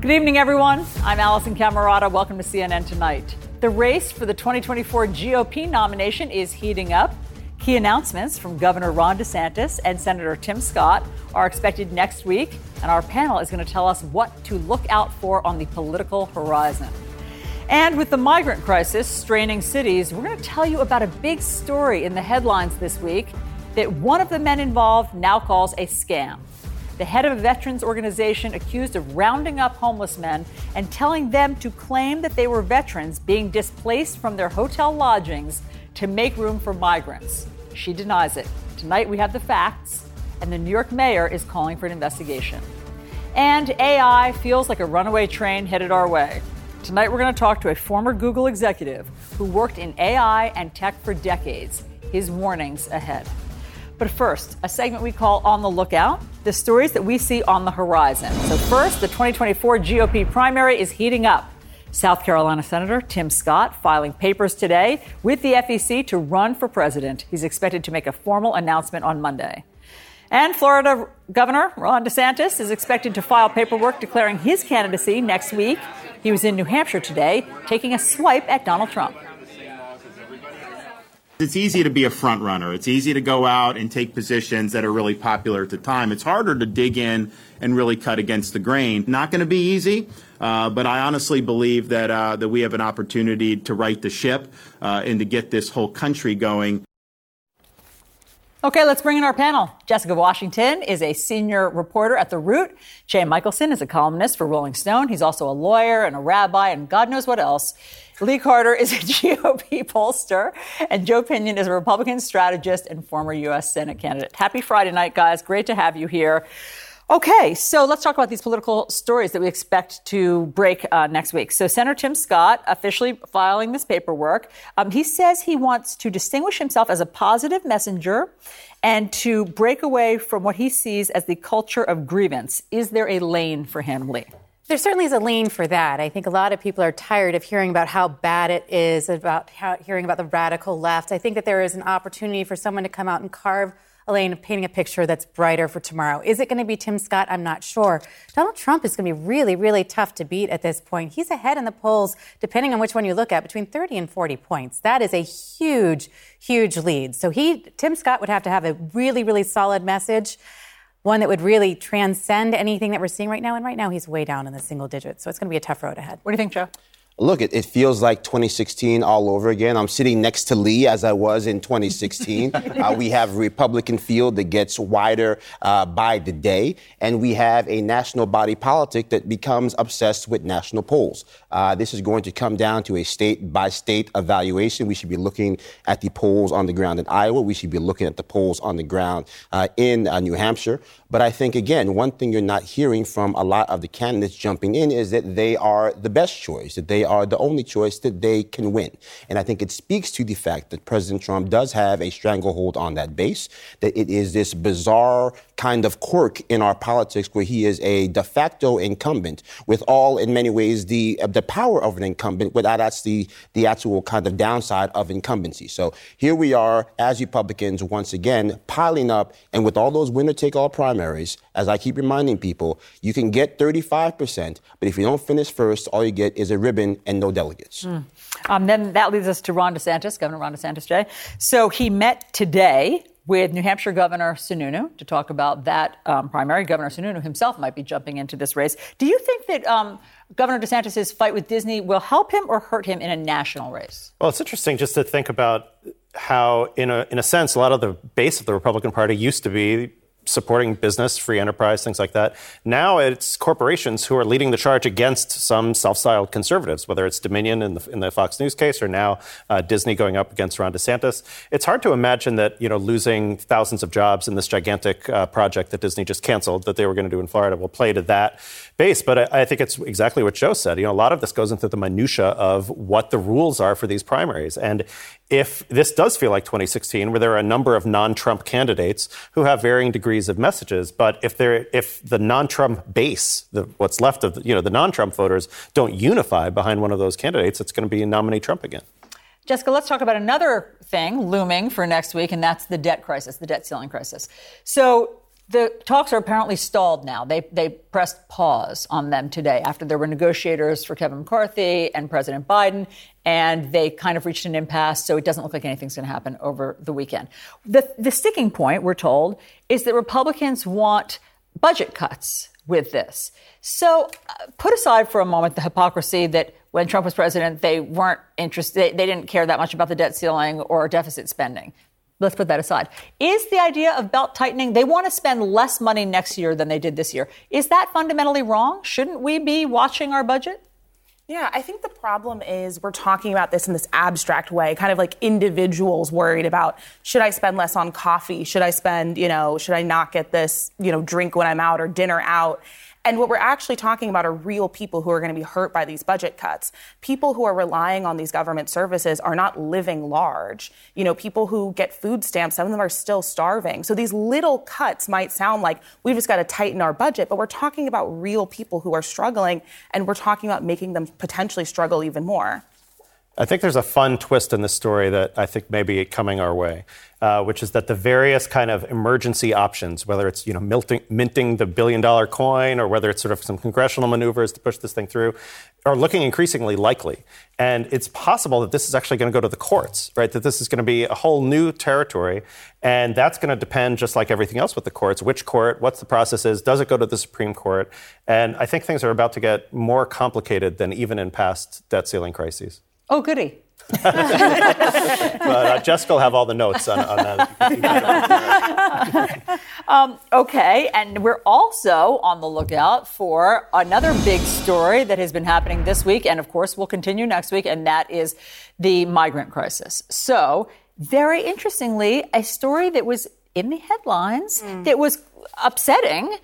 Good evening, everyone. I'm Alisyn Camerota. Welcome to CNN Tonight. The race for the 2024 GOP nomination is heating up. Key announcements from Governor Ron DeSantis and Senator Tim Scott are expected next week, and our panel is going to tell us what to look out for on the political horizon. And with the migrant crisis straining cities, we're going to tell you about a big story in the headlines this week that one of the men involved now calls a scam the head of a veterans organization accused of rounding up homeless men and telling them to claim that they were veterans being displaced from their hotel lodgings to make room for migrants. She denies it. Tonight we have the facts, and the New York mayor is calling for an investigation. And AI feels like a runaway train headed our way. Tonight we're going to talk to a former Google executive who worked in AI and tech for decades. His warnings ahead. But first, a segment we call On the Lookout the stories that we see on the horizon. So, first, the 2024 GOP primary is heating up. South Carolina Senator Tim Scott filing papers today with the FEC to run for president. He's expected to make a formal announcement on Monday. And Florida Governor Ron DeSantis is expected to file paperwork declaring his candidacy next week. He was in New Hampshire today, taking a swipe at Donald Trump. It's easy to be a front runner. It's easy to go out and take positions that are really popular at the time. It's harder to dig in and really cut against the grain. Not going to be easy, uh, but I honestly believe that uh, that we have an opportunity to right the ship uh, and to get this whole country going. Okay, let's bring in our panel. Jessica Washington is a senior reporter at The Root. Jay Michaelson is a columnist for Rolling Stone. He's also a lawyer and a rabbi and God knows what else. Lee Carter is a GOP pollster, and Joe Pinion is a Republican strategist and former U.S. Senate candidate. Happy Friday night, guys. Great to have you here. Okay, so let's talk about these political stories that we expect to break uh, next week. So, Senator Tim Scott officially filing this paperwork. Um, he says he wants to distinguish himself as a positive messenger and to break away from what he sees as the culture of grievance. Is there a lane for him, Lee? There certainly is a lane for that. I think a lot of people are tired of hearing about how bad it is, about how, hearing about the radical left. I think that there is an opportunity for someone to come out and carve a Elaine, painting a picture that's brighter for tomorrow. Is it going to be Tim Scott? I'm not sure. Donald Trump is going to be really, really tough to beat at this point. He's ahead in the polls, depending on which one you look at, between 30 and 40 points. That is a huge, huge lead. So he, Tim Scott would have to have a really, really solid message one that would really transcend anything that we're seeing right now. And right now, he's way down in the single digits. So it's going to be a tough road ahead. What do you think, Joe? Look, it, it, feels like 2016 all over again. I'm sitting next to Lee as I was in 2016. uh, we have a Republican field that gets wider uh, by the day, and we have a national body politic that becomes obsessed with national polls. Uh, this is going to come down to a state by state evaluation. We should be looking at the polls on the ground in Iowa. We should be looking at the polls on the ground uh, in uh, New Hampshire. But I think, again, one thing you're not hearing from a lot of the candidates jumping in is that they are the best choice, that they are the only choice that they can win. And I think it speaks to the fact that President Trump does have a stranglehold on that base, that it is this bizarre kind of quirk in our politics where he is a de facto incumbent with all, in many ways, the, the power of an incumbent without the, the actual kind of downside of incumbency. So here we are as Republicans once again piling up, and with all those winner take all primaries, as I keep reminding people, you can get 35%, but if you don't finish first, all you get is a ribbon and, and no delegates. Mm. Um, then that leads us to Ron DeSantis, Governor Ron DeSantis today. So he met today with New Hampshire Governor Sununu to talk about that um, primary. Governor Sununu himself might be jumping into this race. Do you think that um, Governor DeSantis' fight with Disney will help him or hurt him in a national race? Well, it's interesting just to think about how, in a, in a sense, a lot of the base of the Republican Party used to be supporting business, free enterprise, things like that. Now it's corporations who are leading the charge against some self-styled conservatives, whether it's Dominion in the, in the Fox News case or now uh, Disney going up against Ron DeSantis. It's hard to imagine that you know losing thousands of jobs in this gigantic uh, project that Disney just canceled that they were going to do in Florida will play to that base. But I, I, think it's exactly what Joe said. You know, a lot of this goes into the minutia of what the rules are for these primaries, and if this does feel like 2016, where there are a number of non-Trump candidates who have varying degrees of messages, but if if the non-Trump base, the, what's left of the, you know the non-Trump voters, don't unify behind one of those candidates, it's going to be nominate Trump again. Jessica, let's talk about another thing looming for next week, and that's the debt crisis, the debt ceiling crisis. So the talks are apparently stalled now. They, they pressed pause on them today after there were negotiators for Kevin McCarthy and President Biden, and they kind of reached an impasse, so it doesn't look like anything's going to happen over the weekend. The, the sticking point, we're told, is that Republicans want budget cuts with this. So uh, put aside for a moment the hypocrisy that when Trump was president, they weren't interested, they, they didn't care that much about the debt ceiling or deficit spending. Let's put that aside. Is the idea of belt tightening, they want to spend less money next year than they did this year. Is that fundamentally wrong? Shouldn't we be watching our budget? Yeah, I think the problem is we're talking about this in this abstract way, kind of like individuals worried about should I spend less on coffee? Should I spend, you know, should I not get this, you know, drink when I'm out or dinner out? And what we're actually talking about are real people who are going to be hurt by these budget cuts. People who are relying on these government services are not living large. You know, people who get food stamps, some of them are still starving. So these little cuts might sound like we've just got to tighten our budget, but we're talking about real people who are struggling and we're talking about making them potentially struggle even more. I think there's a fun twist in this story that I think may be coming our way, uh, which is that the various kind of emergency options, whether it's you know minting, minting the billion dollar coin or whether it's sort of some congressional maneuvers to push this thing through, are looking increasingly likely. And it's possible that this is actually going to go to the courts, right? That this is going to be a whole new territory, and that's going to depend, just like everything else with the courts, which court, what's the process is, does it go to the Supreme Court? And I think things are about to get more complicated than even in past debt ceiling crises. Oh, goody. but uh, Jessica will have all the notes on, on that. um, okay, and we're also on the lookout for another big story that has been happening this week, and of course will continue next week, and that is the migrant crisis. So, very interestingly, a story that was in the headlines mm. that was upsetting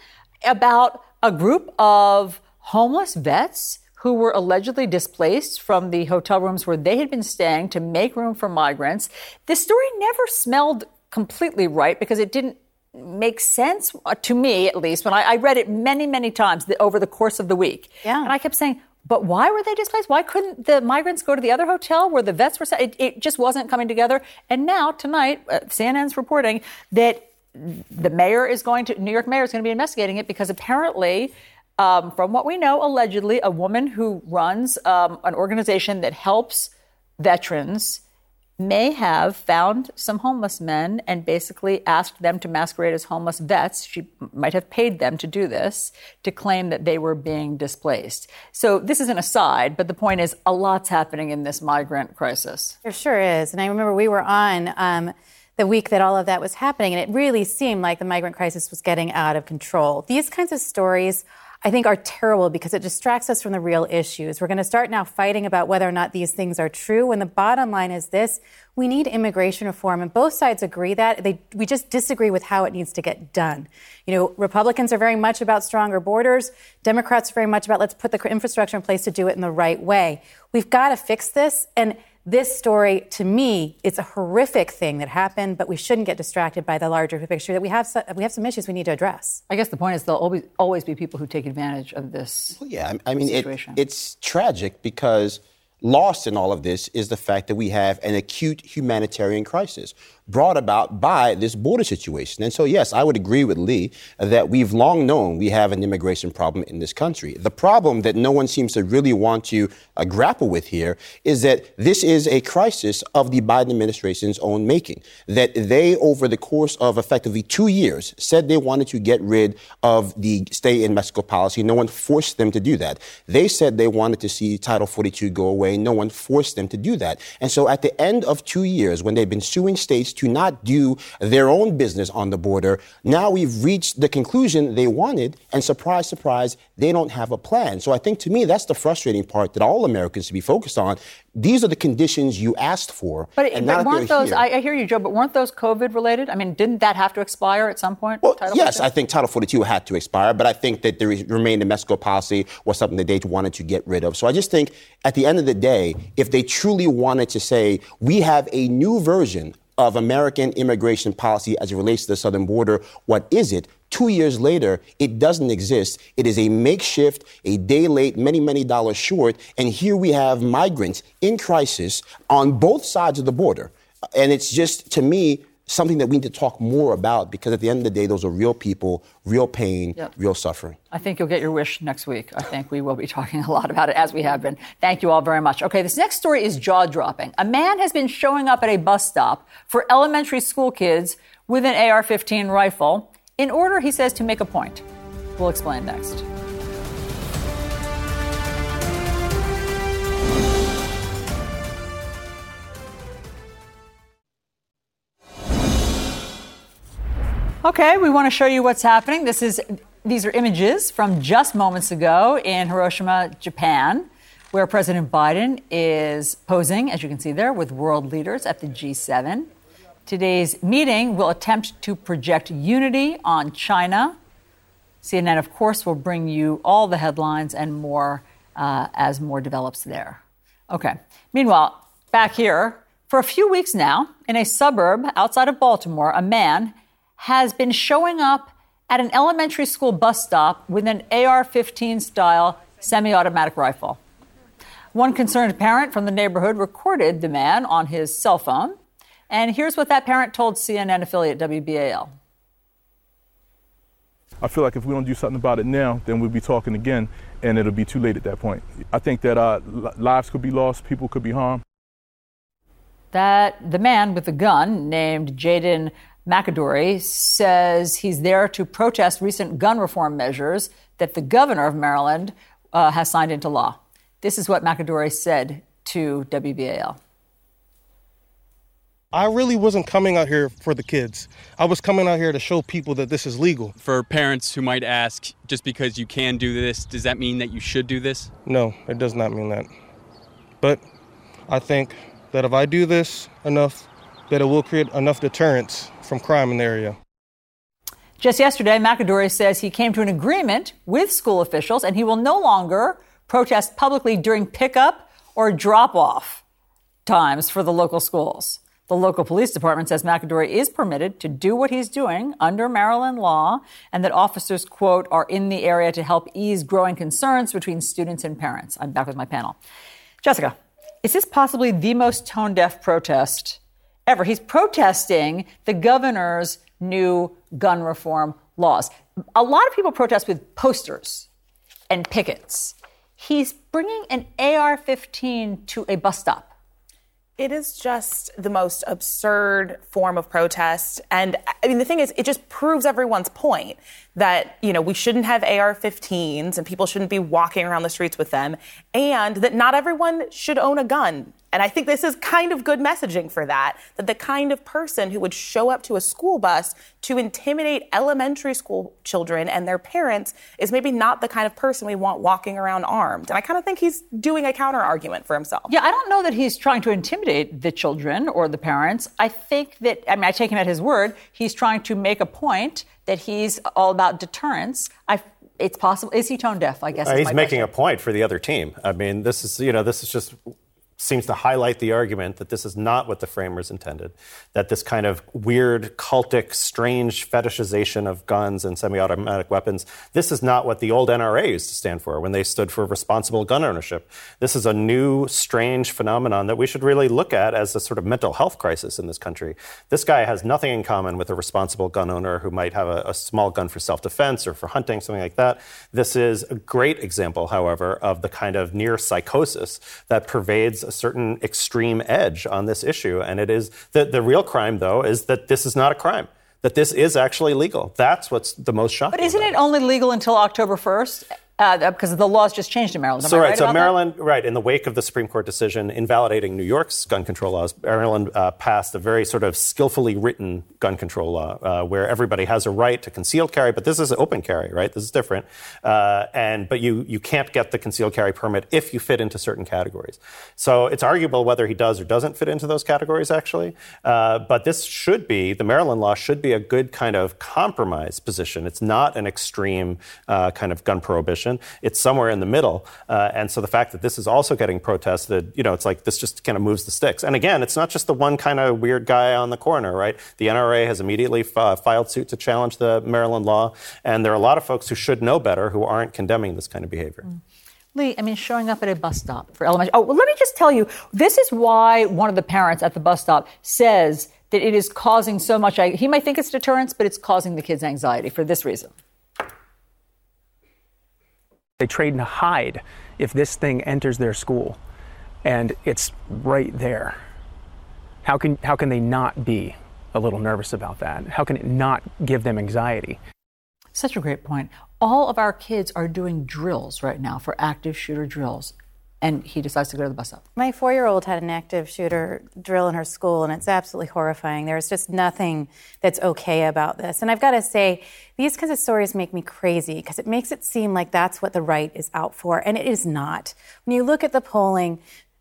about a group of homeless vets who were allegedly displaced from the hotel rooms where they had been staying to make room for migrants. This story never smelled completely right because it didn't make sense uh, to me, at least, when I, I read it many, many times over the course of the week. Yeah. And I kept saying, but why were they displaced? Why couldn't the migrants go to the other hotel where the vets were? It, it just wasn't coming together. And now tonight, uh, CNN's reporting that the mayor is going to, New York mayor is going to be investigating it because apparently um, from what we know, allegedly, a woman who runs um, an organization that helps veterans may have found some homeless men and basically asked them to masquerade as homeless vets. She might have paid them to do this to claim that they were being displaced. So this is an aside, but the point is a lot's happening in this migrant crisis. There sure is. And I remember we were on. Um, the week that all of that was happening, and it really seemed like the migrant crisis was getting out of control. These kinds of stories I think are terrible because it distracts us from the real issues. We're going to start now fighting about whether or not these things are true when the bottom line is this. We need immigration reform and both sides agree that they, we just disagree with how it needs to get done. You know, Republicans are very much about stronger borders. Democrats are very much about let's put the infrastructure in place to do it in the right way. We've got to fix this and this story, to me, it's a horrific thing that happened, but we shouldn't get distracted by the larger picture that we have. We have some issues we need to address. I guess the point is there'll always always be people who take advantage of this. Well, yeah, I mean, it, it's tragic because lost in all of this is the fact that we have an acute humanitarian crisis. Brought about by this border situation. And so, yes, I would agree with Lee that we've long known we have an immigration problem in this country. The problem that no one seems to really want to uh, grapple with here is that this is a crisis of the Biden administration's own making. That they, over the course of effectively two years, said they wanted to get rid of the stay in Mexico policy. No one forced them to do that. They said they wanted to see Title 42 go away. No one forced them to do that. And so at the end of two years, when they've been suing states to not do their own business on the border, now we've reached the conclusion they wanted. And surprise, surprise, they don't have a plan. So I think to me, that's the frustrating part that all Americans should be focused on. These are the conditions you asked for. But, but weren't those, I, I, hear you, Joe, but weren't those COVID related? I mean, didn't that have to expire at some point? Well, yes, 42? I think Title 42 had to expire, but I think that the remain in Mexico policy was something that they wanted to get rid of. So I just think at the end of the day, if they truly wanted to say, we have a new version of American immigration policy as it relates to the southern border. What is it? Two years later, it doesn't exist. It is a makeshift, a day late, many, many dollars short. And here we have migrants in crisis on both sides of the border. And it's just, to me, something that we need to talk more about because at the end of the day, those are real people, real pain, yep. real suffering. I think you'll get your wish next week. I think we will be talking a lot about it as we have been. Thank you all very much. Okay, this next story is jaw dropping. A man has been showing up at a bus stop for elementary school kids with an AR 15 rifle in order, he says, to make a point. We'll explain next. Okay, we want to show you what's happening. This is these are images from just moments ago in Hiroshima, Japan, where President Biden is posing, as you can see there, with world leaders at the G7. Today's meeting will attempt to project unity on China. CNN, of course, will bring you all the headlines and more uh, as more develops there. Okay. Meanwhile, back here, for a few weeks now, in a suburb outside of Baltimore, a man has been showing up at an elementary school bus stop with an AR 15 style semi automatic rifle. One concerned parent from the neighborhood recorded the man on his cell phone. And here's what that parent told CNN affiliate WBAL. I feel like if we don't do something about it now, then we'll be talking again, and it'll be too late at that point. I think that uh, lives could be lost, people could be harmed. That the man with the gun, named Jaden McAdory says he's there to protest recent gun reform measures that the governor of Maryland uh, has signed into law. This is what McAdory said to WBAL. I really wasn't coming out here for the kids. I was coming out here to show people that this is legal. For parents who might ask, just because you can do this, does that mean that you should do this? No, it does not mean that. But I think that if I do this enough, that it will create enough deterrence from crime in the area. Just yesterday, McAdory says he came to an agreement with school officials and he will no longer protest publicly during pickup or drop off times for the local schools. The local police department says McAdory is permitted to do what he's doing under Maryland law and that officers, quote, are in the area to help ease growing concerns between students and parents. I'm back with my panel. Jessica, is this possibly the most tone deaf protest ever. He's protesting the governor's new gun reform laws. A lot of people protest with posters and pickets. He's bringing an AR 15 to a bus stop. It is just the most absurd form of protest. And I mean, the thing is, it just proves everyone's point that, you know, we shouldn't have AR 15s and people shouldn't be walking around the streets with them, and that not everyone should own a gun. And I think this is kind of good messaging for that, that the kind of person who would show up to a school bus to intimidate elementary school children and their parents is maybe not the kind of person we want walking around armed. And I kind of think he's doing a counter argument for himself. Yeah, I don't know that he's trying to intimidate the children or the parents. I think that, I mean, I take him at his word. He's trying to make a point that he's all about deterrence. I it's possible. Is he tone deaf? I guess. Uh, he's making question. a point for the other team. I mean, this is you know this is just seems to highlight the argument that this is not what the framers intended, that this kind of weird, cultic, strange fetishization of guns and semi automatic weapons, this is not what the old NRA used to stand for when they stood for responsible gun ownership. This is a new, strange phenomenon that we should really look at as a sort of mental health crisis in this country. This guy has nothing in common with a responsible gun owner who might have a, a small gun for self defense or for hunting, something like that. This is a great example, however, of the kind of near psychosis that pervades a certain extreme edge on this issue. And it is the, the real crime, though, is that this is not a crime. That this is actually legal. That's what's the most shocking. But isn't it only legal until October 1st? Uh, because the laws just changed in Maryland. Am so right, right so Maryland, right, in the wake of the Supreme Court decision invalidating New York's gun control laws, Maryland uh, passed a very sort of skillfully written gun control law uh, where everybody has a right to concealed carry, but this is open carry, right? This is different, uh, and but you you can't get the concealed carry permit if you fit into certain categories. So it's arguable whether he does or doesn't fit into those categories, actually. Uh, but this should be the Maryland law should be a good kind of compromise position. It's not an extreme uh, kind of gun prohibition. It's somewhere in the middle. Uh, and so the fact that this is also getting protested, you know, it's like this just kind of moves the sticks. And again, it's not just the one kind of weird guy on the corner, right? The NRA has immediately f- uh, filed suit to challenge the Maryland law. And there are a lot of folks who should know better who aren't condemning this kind of behavior. Mm. Lee, I mean, showing up at a bus stop for elementary. Oh, well, let me just tell you, this is why one of the parents at the bus stop says that it is causing so much. He might think it's deterrence, but it's causing the kids anxiety for this reason. They trade and hide if this thing enters their school and it's right there. How can, how can they not be a little nervous about that? How can it not give them anxiety? Such a great point. All of our kids are doing drills right now for active shooter drills and he decides to go to the bus stop. My four year old had an active shooter drill in her school, and it's absolutely horrifying. There's just nothing that's okay about this. And I've got to say, these kinds of stories make me crazy because it makes it seem like that's what the right is out for, and it is not. When you look at the polling,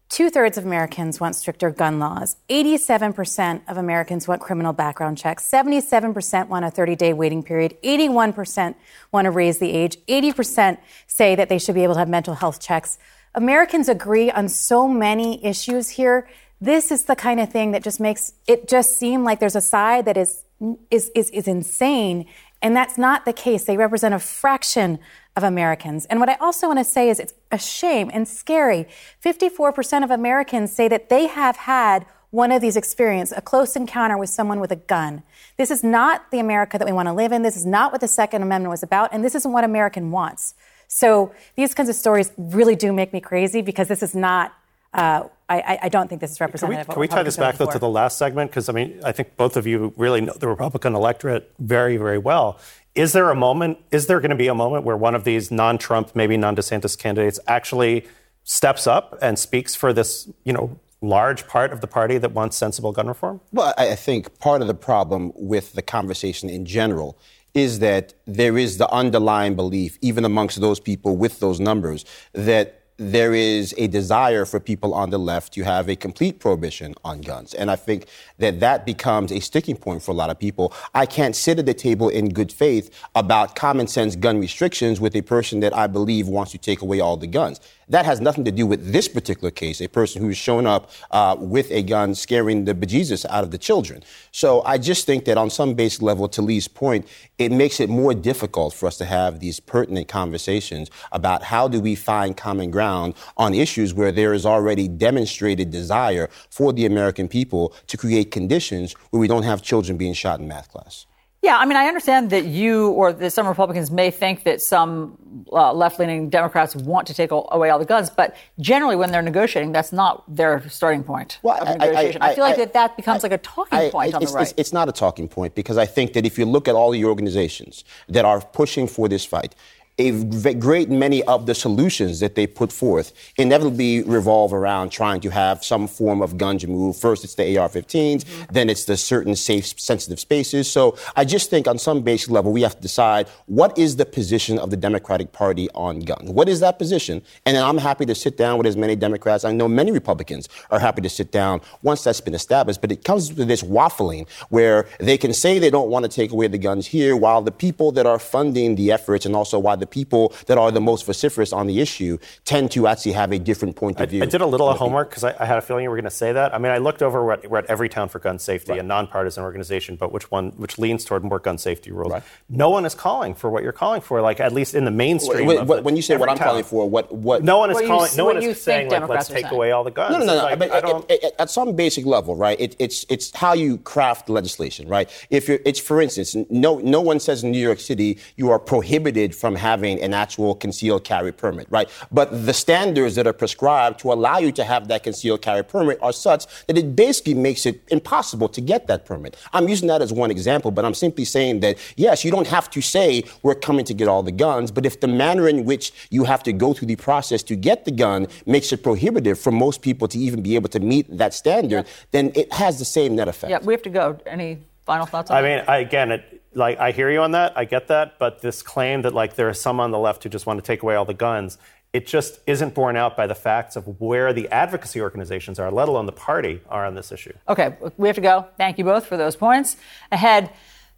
Two thirds of Americans want stricter gun laws. 87% of Americans want criminal background checks. 77% want a 30 day waiting period. 81% want to raise the age. 80% say that they should be able to have mental health checks. Americans agree on so many issues here. This is the kind of thing that just makes it just seem like there's a side that is, is, is, is insane. And that's not the case. They represent a fraction of Americans. And what I also want to say is it's a shame and scary. 54% of Americans say that they have had one of these experiences, a close encounter with someone with a gun. This is not the America that we want to live in. This is not what the Second Amendment was about. And this isn't what American wants. So these kinds of stories really do make me crazy because this is not. Uh, I, I, don't think this is representative. Can we, can we tie this back though to the last segment? Because I mean, I think both of you really know the Republican electorate very, very well. Is there a moment? Is there going to be a moment where one of these non-Trump, maybe non-DeSantis candidates actually steps up and speaks for this, you know, large part of the party that wants sensible gun reform? Well, I think part of the problem with the conversation in general is that there is the underlying belief, even amongst those people with those numbers, that there is a desire for people on the left to have a complete prohibition on guns. And I think that that becomes a sticking point for a lot of people. I can't sit at the table in good faith about common sense gun restrictions with a person that I believe wants to take away all the guns. That has nothing to do with this particular case, a person who's shown up uh, with a gun scaring the bejesus out of the children. So I just think that on some basic level, to Lee's point, it makes it more difficult for us to have these pertinent conversations about how do we find common ground on issues where there is already demonstrated desire for the American people to create conditions where we don't have children being shot in math class. Yeah, I mean, I understand that you or that some Republicans may think that some uh, left-leaning Democrats want to take away all the guns, but generally, when they're negotiating, that's not their starting point well, of negotiation. I, I, I, I feel like that that becomes like a talking point on the right. It's, it's not a talking point because I think that if you look at all the organizations that are pushing for this fight, a great many of the solutions that they put forth inevitably revolve around trying to have some form of guns removed. First, it's the AR-15s, mm-hmm. then it's the certain safe, sensitive spaces. So I just think on some basic level, we have to decide what is the position of the Democratic Party on guns. What is that position? And then I'm happy to sit down with as many Democrats. I know many Republicans are happy to sit down once that's been established. But it comes with this waffling where they can say they don't want to take away the guns here, while the people that are funding the efforts and also why the people that are the most vociferous on the issue tend to actually have a different point of view. I, I did a little of homework because I, I, had a feeling you were going to say that. I mean, I looked over, we're at, we're at Everytown for Gun Safety, right. a nonpartisan organization, but which one, which leans toward more gun safety rules. Right. No one is calling for what you're calling for, like at least in the mainstream. Wait, wait, when you say what I'm calling for, what, what? No one is calling, you, no one is saying, like, let's take away all the guns. No, no, no. no. Like, but it, it, at some basic level, right, it, it's, it's how you craft legislation, right? If you're, it's, for instance, no, no one says in New York City you are prohibited from having an actual concealed carry permit, right? But the standards that are prescribed to allow you to have that concealed carry permit are such that it basically makes it impossible to get that permit. I'm using that as one example, but I'm simply saying that, yes, you don't have to say we're coming to get all the guns, but if the manner in which you have to go through the process to get the gun makes it prohibitive for most people to even be able to meet that standard, yeah. then it has the same net effect. Yeah, we have to go. Any final thoughts on I that? mean, I, again, it, like I hear you on that. I get that, but this claim that like there are some on the left who just want to take away all the guns, it just isn't borne out by the facts of where the advocacy organizations are, let alone the party, are on this issue. Okay, we have to go. Thank you both for those points. Ahead,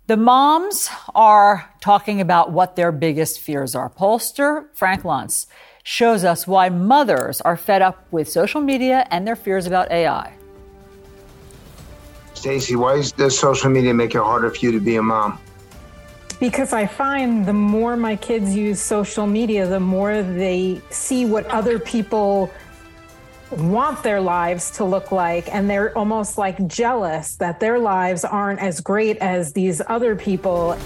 the moms are talking about what their biggest fears are. Pollster Frank Luntz shows us why mothers are fed up with social media and their fears about AI. Stacey, why does social media make it harder for you to be a mom? Because I find the more my kids use social media, the more they see what other people want their lives to look like. And they're almost like jealous that their lives aren't as great as these other people.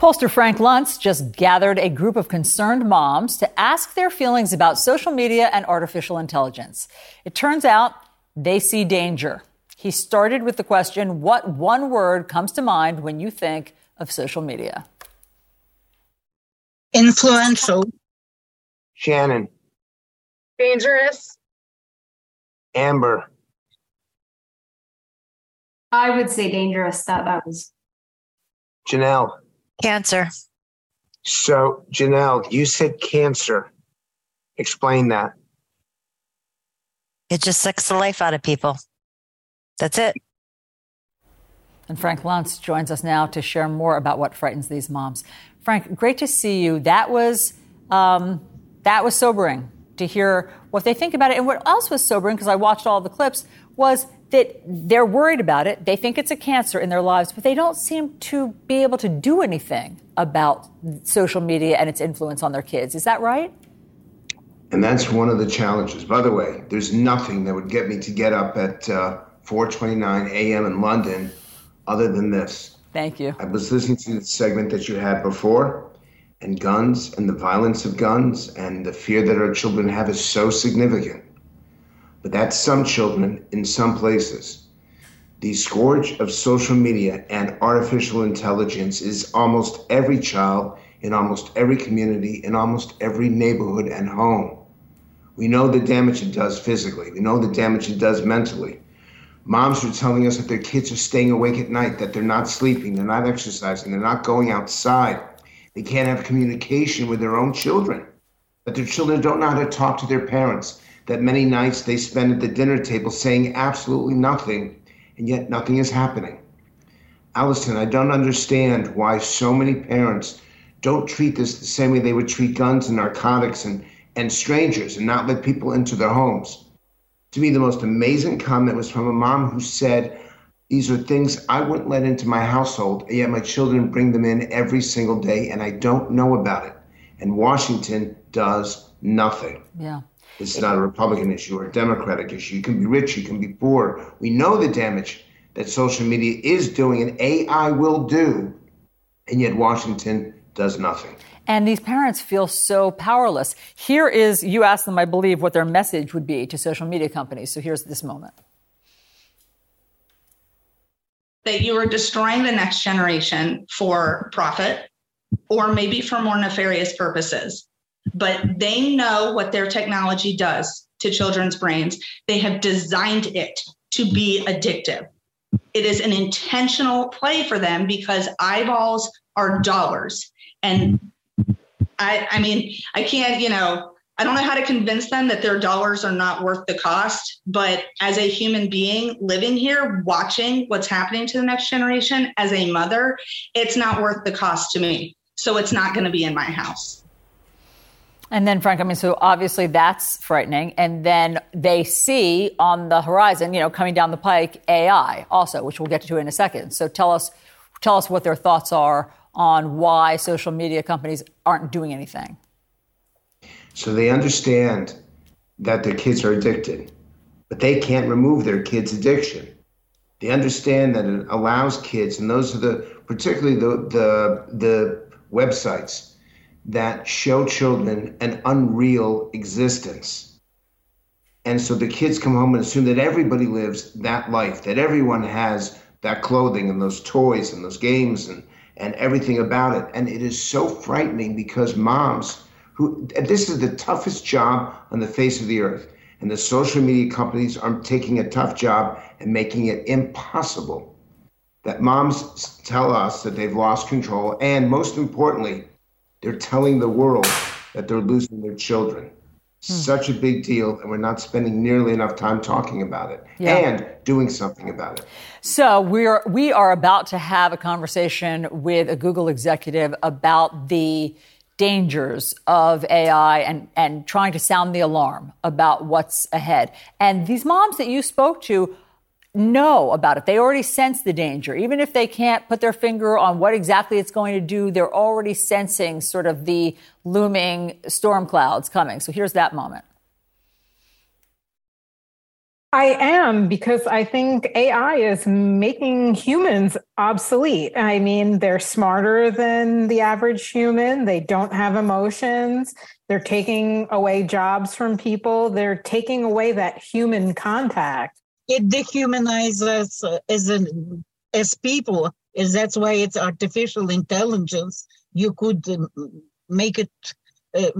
Pollster Frank Luntz just gathered a group of concerned moms to ask their feelings about social media and artificial intelligence. It turns out they see danger. He started with the question What one word comes to mind when you think of social media? Influential. Shannon. Dangerous. Amber. I would say dangerous. That that was. Janelle. Cancer. So, Janelle, you said cancer. Explain that. It just sucks the life out of people. That's it. And Frank Luntz joins us now to share more about what frightens these moms. Frank, great to see you. That was um, that was sobering to hear what they think about it. And what else was sobering, because I watched all the clips, was that they're worried about it. They think it's a cancer in their lives, but they don't seem to be able to do anything about social media and its influence on their kids. Is that right? And that's one of the challenges. By the way, there's nothing that would get me to get up at uh, 4:29 a.m. in London other than this. Thank you. I was listening to the segment that you had before, and guns and the violence of guns and the fear that our children have is so significant. But that's some children in some places. The scourge of social media and artificial intelligence is almost every child in almost every community, in almost every neighborhood and home. We know the damage it does physically, we know the damage it does mentally. Moms are telling us that their kids are staying awake at night, that they're not sleeping, they're not exercising, they're not going outside. They can't have communication with their own children, that their children don't know how to talk to their parents, that many nights they spend at the dinner table saying absolutely nothing, and yet nothing is happening. Alisyn, I don't understand why so many parents don't treat this the same way they would treat guns and narcotics and, and strangers and not let people into their homes. To me, the most amazing comment was from a mom who said, These are things I wouldn't let into my household, yet my children bring them in every single day, and I don't know about it. And Washington does nothing. Yeah. This is not a Republican issue or a Democratic issue. You can be rich, you can be poor. We know the damage that social media is doing and AI will do, and yet Washington does nothing. And these parents feel so powerless. Here is, you asked them, I believe, what their message would be to social media companies. So here's this moment. That you are destroying the next generation for profit or maybe for more nefarious purposes but they know what their technology does to children's brains. They have designed it to be addictive. It is an intentional play for them because eyeballs are dollars. And I, I mean, I can't, you know, I don't know how to convince them that their dollars are not worth the cost, but as a human being living here, watching what's happening to the next generation, as a mother, it's not worth the cost to me. So it's not going to be in my house. And then, Frank, I mean, so obviously that's frightening. And then they see on the horizon, you know, coming down the pike, AI also, which we'll get to in a second. So tell us, tell us what their thoughts are on why social media companies aren't doing anything. So they understand that their kids are addicted, but they can't remove their kids' addiction. They understand that it allows kids, and those are the particularly the the, the websites that show children an unreal existence. And so the kids come home and assume that everybody lives that life, that everyone has that clothing and those toys and those games and, and everything about it. And it is so frightening because moms who this is the toughest job on the face of the earth. And the social media companies are taking a tough job and making it impossible. That moms tell us that they've lost control, and most importantly, they're telling the world that they're losing their children. Hmm. Such a big deal, and we're not spending nearly enough time talking about it yeah. and doing something about it. So we're we are about to have a conversation with a Google executive about the dangers of AI and, and trying to sound the alarm about what's ahead. And these moms that you spoke to know about it. They already sense the danger. Even if they can't put their finger on what exactly it's going to do, they're already sensing sort of the looming storm clouds coming. So here's that moment. I am because I think AI is making humans obsolete. I mean, they're smarter than the average human. They don't have emotions. They're taking away jobs from people. They're taking away that human contact. It dehumanizes us as as people. Is that's why it's artificial intelligence. You could um, make it uh,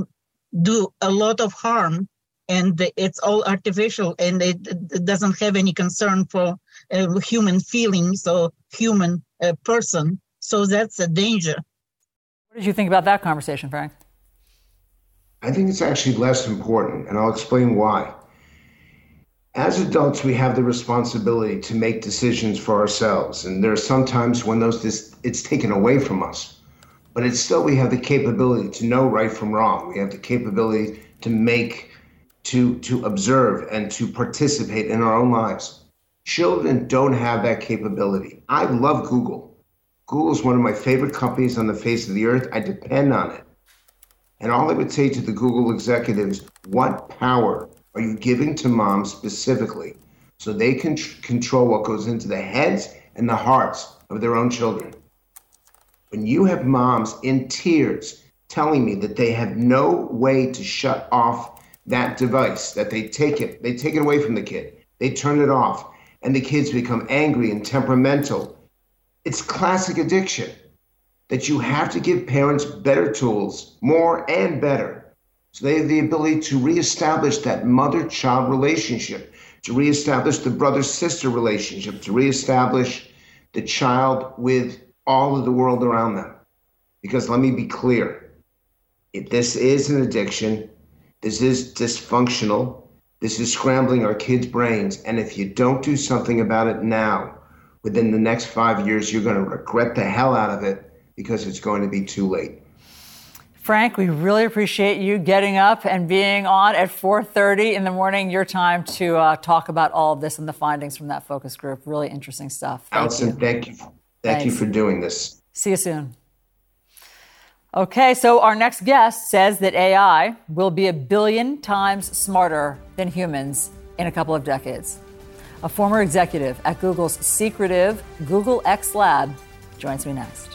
do a lot of harm and it's all artificial and it, it doesn't have any concern for uh, human feelings or human uh, person so that's a danger. What did you think about that conversation frank? I think it's actually less important and i'll explain why. As adults we have the responsibility to make decisions for ourselves and there are sometimes when those dis- it's taken away from us. But it's still we have the capability to know right from wrong. We have the capability to make to, to observe and to participate in our own lives. Children don't have that capability. I love Google. Google is one of my favorite companies on the face of the earth. I depend on it. And all I would say to the Google executives, what power are you giving to moms specifically so they can tr- control what goes into the heads and the hearts of their own children? When you have moms in tears telling me that they have no way to shut off that device, that they take it, they take it away from the kid, they turn it off, and the kids become angry and temperamental. It's classic addiction that you have to give parents better tools, more and better, so they have the ability to reestablish that mother child relationship, to reestablish the brother sister relationship, to reestablish the child with all of the world around them. Because let me be clear if this is an addiction, this is dysfunctional. This is scrambling our kids' brains. And if you don't do something about it now, within the next five years, you're going to regret the hell out of it because it's going to be too late. Frank, we really appreciate you getting up and being on at 4:30 in the morning, your time, to uh, talk about all of this and the findings from that focus group. Really interesting stuff. Thank Alisyn, you. thank you. Thank Thanks. you for doing this. See you soon. Okay, so our next guest says that AI will be a billion times smarter than humans in a couple of decades. A former executive at Google's secretive Google X Lab joins me next.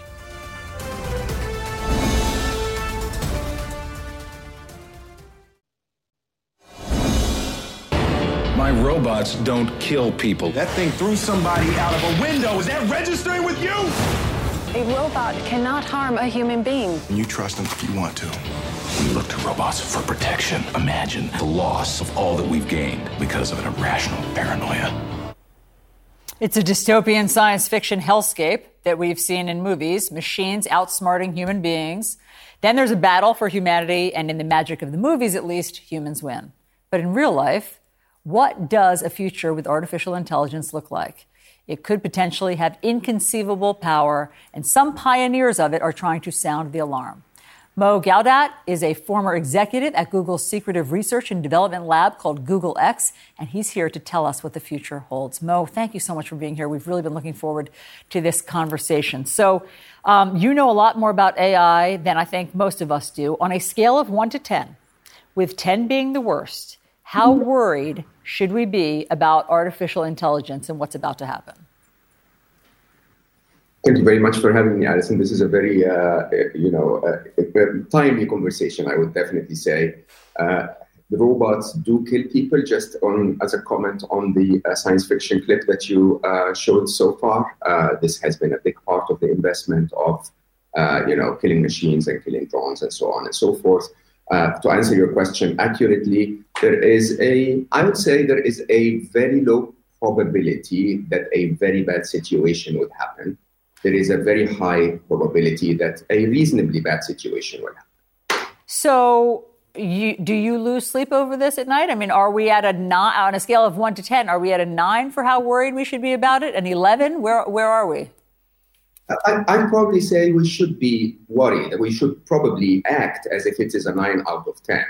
My robots don't kill people. That thing threw somebody out of a window. Is that registering with you? A robot cannot harm a human being. You trust them if you want to. We look to robots for protection. Imagine the loss of all that we've gained because of an irrational paranoia. It's a dystopian science fiction hellscape that we've seen in movies machines outsmarting human beings. Then there's a battle for humanity, and in the magic of the movies, at least, humans win. But in real life, what does a future with artificial intelligence look like? It could potentially have inconceivable power, and some pioneers of it are trying to sound the alarm. Mo Gawdat is a former executive at Google's secretive research and development lab called Google X, and he's here to tell us what the future holds. Mo, thank you so much for being here. We've really been looking forward to this conversation. So, um, you know a lot more about AI than I think most of us do. On a scale of 1 to 10, with 10 being the worst, how worried should we be about artificial intelligence and what's about to happen? Thank you very much for having me, Alisyn. This is a very, uh, you know, uh, timely conversation. I would definitely say uh, the robots do kill people. Just on as a comment on the uh, science fiction clip that you uh, showed so far, uh, this has been a big part of the investment of, you know, killing machines and killing drones and so on and so forth. Uh, to answer your question accurately, there is a, I would say, there is a very low probability that a very bad situation would happen there is a very high probability that a reasonably bad situation would happen. So, you, do you lose sleep over this at night? I mean, are we at a nine on a scale of one to ten? Are we at a nine for how worried we should be about it? An eleven? Where where are we? I, I'd probably say we should be worried. We should probably act as if it is a nine out of ten,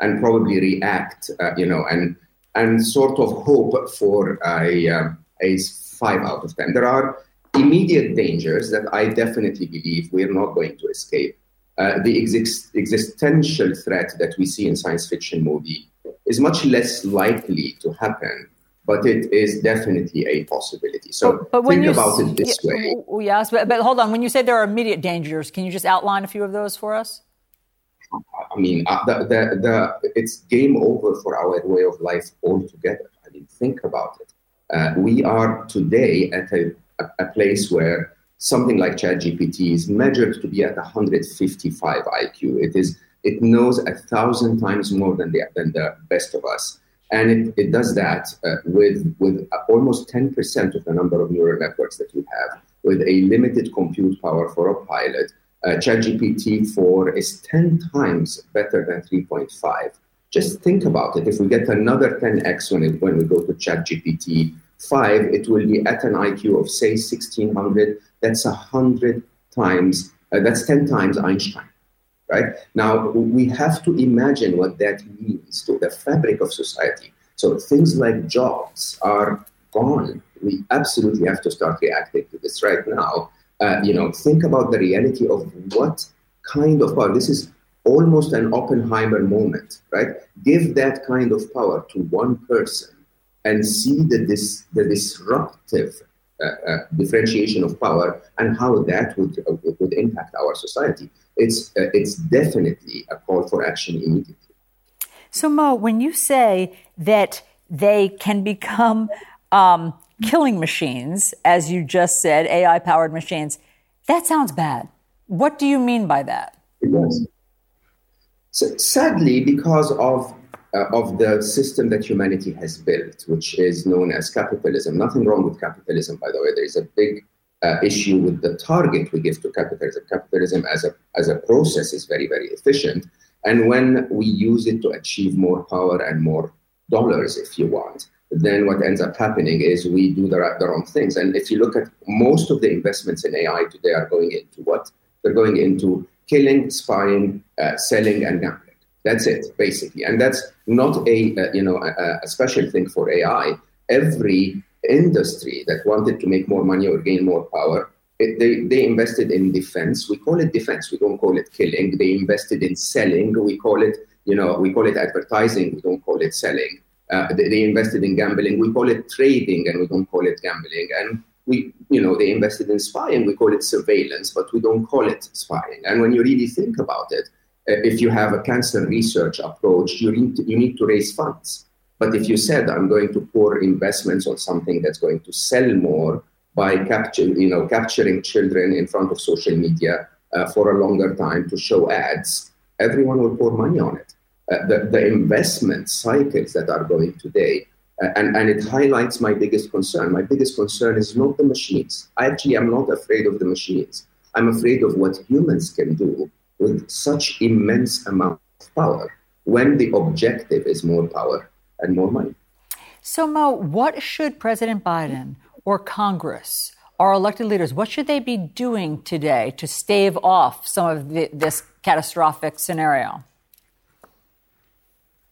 and probably react, uh, you know, and and sort of hope for a uh, a five out of ten. There are immediate dangers that I definitely believe we're not going to escape. Uh, the exist- existential threat that we see in science fiction movie is much less likely to happen, but it is definitely a possibility. So but, but think about it this yeah, way. Yes, but, but hold on. When you say there are immediate dangers, can you just outline a few of those for us? I mean, uh, the, the, the, it's game over for our way of life altogether. I mean, think about it. Uh, we are today at a a, place where something like ChatGPT is measured to be at 155 IQ. It is it knows a thousand times more than the than the best of us, and it, it does that uh, with with almost 10% of the number of neural networks that we have, with a limited compute power for a pilot. Uh, ChatGPT 4 is 10 times better than 3.5. Just think about it. If we get another 10x when, it, when we go to ChatGPT five, it will be at an IQ of say 1600. That's a hundred times. Uh, that's ten times Einstein. Right now, we have to imagine what that means to the fabric of society. So things like jobs are gone. We absolutely have to start reacting to this right now. Uh, you know, think about the reality of what kind of power. This is almost an Oppenheimer moment, right? Give that kind of power to one person and see the, dis, the disruptive differentiation of power and how that would, uh, would impact our society. It's, uh, it's definitely a call for action immediately. So, Mo, when you say that they can become um, killing machines, as you just said, AI powered machines, that sounds bad. What do you mean by that? Yes. So, sadly, because of uh, of the system that humanity has built, which is known as capitalism. Nothing wrong with capitalism, by the way. There is a big uh, issue with the target we give to capitalism. Capitalism as a as a process is very very efficient, and when we use it to achieve more power and more dollars, if you want, then what ends up happening is we do the, the wrong things. And if you look at most of the investments in AI today are going into what they're going into killing, spying, uh, selling, and gambling. That's it, basically. And that's not a, uh, you know a, a, special thing for AI. Every industry that wanted to make more money or gain more power, they, they invested in defense. We call it defense. We don't call it killing. They invested in selling. We call it you know we call it advertising. We don't call it selling. Uh, they, they invested in gambling. We call it trading, and we don't call it gambling. And we, you know, they invested in spying. We call it surveillance, but we don't call it spying. And when you really think about it, if you have a cancer research approach, you need to, you need to raise funds. But if you said I'm going to pour investments on something that's going to sell more by capture, you know, capturing children in front of social media uh, for a longer time to show ads, everyone will pour money on it. Uh, the, the investment cycles that are going today Uh, and, and it highlights my biggest concern. My biggest concern is not the machines. I actually am not afraid of the machines. I'm afraid of what humans can do with such immense amount of power when the objective is more power and more money. So, Mo, what should President Biden or Congress, our elected leaders, what should they be doing today to stave off some of the, this catastrophic scenario?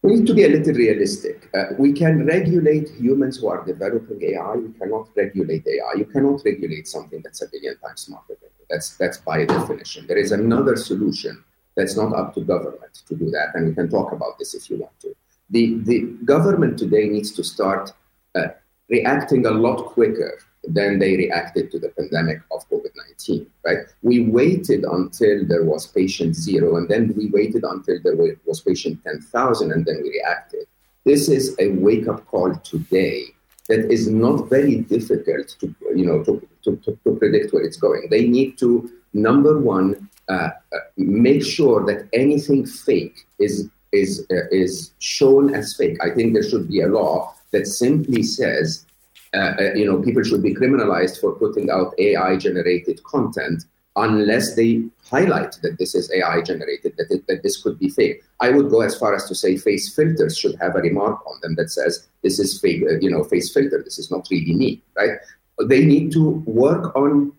We need to be a little realistic. Uh, we can regulate humans who are developing AI. We cannot regulate AI. You cannot regulate something that's a billion times smarter than you. That's, that's by definition. There is another solution that's not up to government to do that, and we can talk about this if you want to. The, the government today needs to start uh, reacting a lot quicker than they reacted to the pandemic of COVID 19, right? We waited until there was patient zero, and then we waited until there was patient 10,000, and then we reacted. This is a wake up call today that is not very difficult to, you know, to, to, to, to predict where it's going. They need to, number one, uh, uh, make sure that anything fake is is uh, is shown as fake. I think there should be a law that simply says, uh, uh you know, people should be criminalized for putting out AI generated content unless they highlight that this is AI generated, that, it, that this could be fake. I would go as far as to say face filters should have a remark on them that says this is fake, uh, you know, face filter. This is not really me, right? They need to work on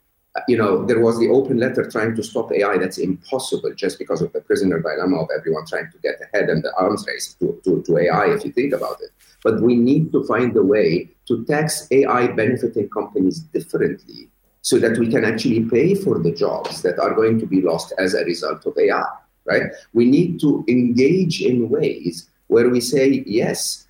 you know, there was the open letter trying to stop AI. That's impossible just because of the prisoner dilemma of everyone trying to get ahead and the arms race to, to, to AI, if you think about it. But we need to find a way to tax AI benefiting companies differently so that we can actually pay for the jobs that are going to be lost as a result of AI, right? We need to engage in ways where we say, yes,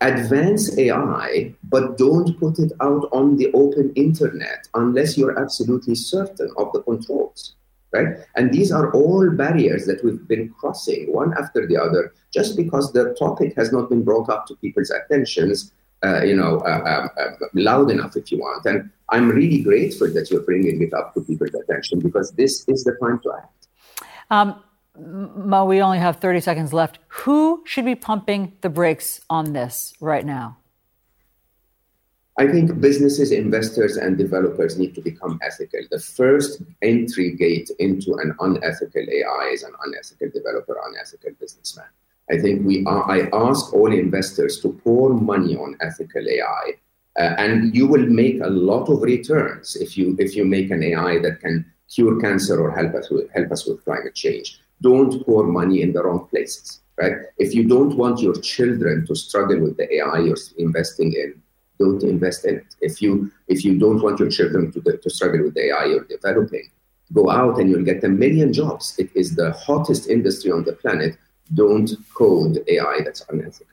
advance AI, but don't put it out on the open internet unless you're absolutely certain of the controls, right? And these are all barriers that we've been crossing one after the other just because the topic has not been brought up to people's attentions, uh, you know, uh, uh, uh loud enough, if you want. And I'm really grateful that you're bringing it up to people's attention because this is the time to act. Um, Mo, we only have 30 seconds left. Who should be pumping the brakes on this right now? I think businesses, investors, and developers need to become ethical. The first entry gate into an unethical AI is an unethical developer, unethical businessman. I think we are, I ask all investors to pour money on ethical AI, uh, and you will make a lot of returns if you if you make an AI that can cure cancer or help us with, help us with climate change don't pour money in the wrong places, right? If you don't want your children to struggle with the AI you're investing in, don't invest in it. If you if you don't want your children to, to struggle with the AI you're developing, go out and you'll get a million jobs. It is the hottest industry on the planet. Don't code AI that's unethical.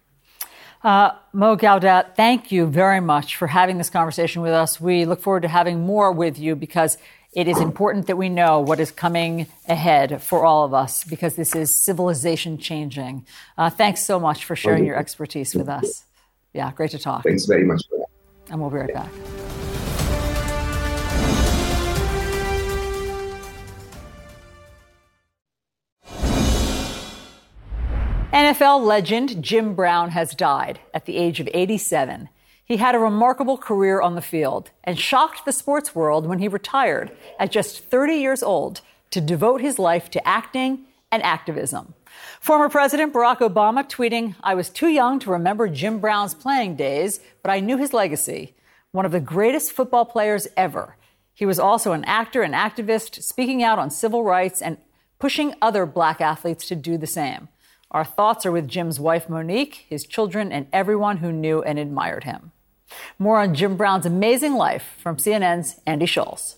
Uh, Mo Gawdat, thank you very much for having this conversation with us. We look forward to having more with you because it is important that we know what is coming ahead for all of us because this is civilization changing. Uh, thanks so much for sharing your expertise with us. Yeah, great to talk. Thanks very much. And we'll be right back. NFL legend Jim Brown has died at the age of 87. He had a remarkable career on the field and shocked the sports world when he retired at just 30 years old to devote his life to acting and activism. Former President Barack Obama tweeting, I was too young to remember Jim Brown's playing days, but I knew his legacy. One of the greatest football players ever. He was also an actor and activist, speaking out on civil rights and pushing other black athletes to do the same. Our thoughts are with Jim's wife, Monique, his children, and everyone who knew and admired him. More on Jim Brown's amazing life from CNN's Andy Scholes.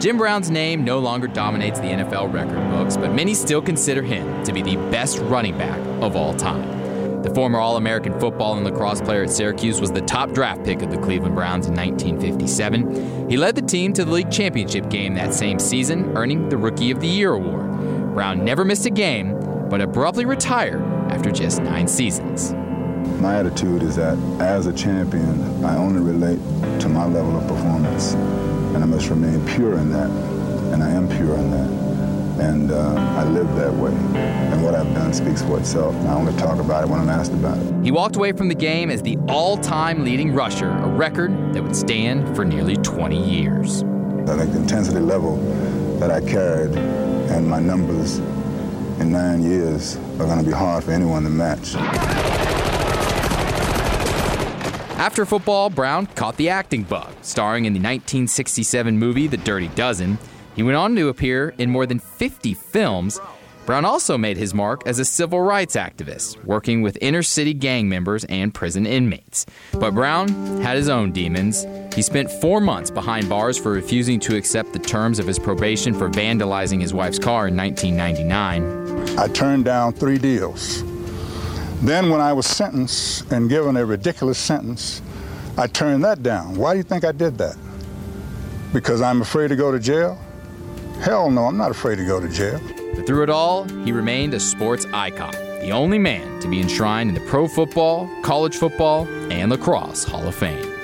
Jim Brown's name no longer dominates the NFL record books, but many still consider him to be the best running back of all time. The former All American football and lacrosse player at Syracuse was the top draft pick of the Cleveland Browns in 1957. He led the team to the league championship game that same season, earning the Rookie of the Year award. Brown never missed a game, but abruptly retired after just nine seasons. My attitude is that as a champion, I only relate to my level of performance, and I must remain pure in that, and I am pure in that. And uh, I live that way. And what I've done speaks for itself. I only talk about it when I'm asked about it. He walked away from the game as the all time leading rusher, a record that would stand for nearly 20 years. I think the intensity level that I carried and my numbers in nine years are going to be hard for anyone to match. After football, Brown caught the acting bug, starring in the 1967 movie The Dirty Dozen. He went on to appear in more than 50 films. Brown also made his mark as a civil rights activist, working with inner city gang members and prison inmates. But Brown had his own demons. He spent four months behind bars for refusing to accept the terms of his probation for vandalizing his wife's car in 1999. I turned down three deals. Then, when I was sentenced and given a ridiculous sentence, I turned that down. Why do you think I did that? Because I'm afraid to go to jail? Hell no, I'm not afraid to go to jail. But through it all, he remained a sports icon, the only man to be enshrined in the Pro Football, College Football, and Lacrosse Hall of Fame.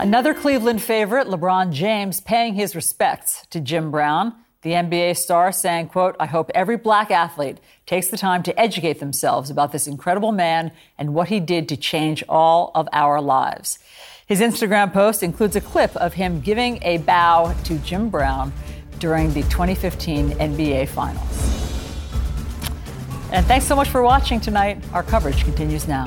Another Cleveland favorite, LeBron James, paying his respects to Jim Brown. The NBA star saying, quote, I hope every black athlete takes the time to educate themselves about this incredible man and what he did to change all of our lives. His Instagram post includes a clip of him giving a bow to Jim Brown during the 2015 NBA Finals. And thanks so much for watching tonight. Our coverage continues now.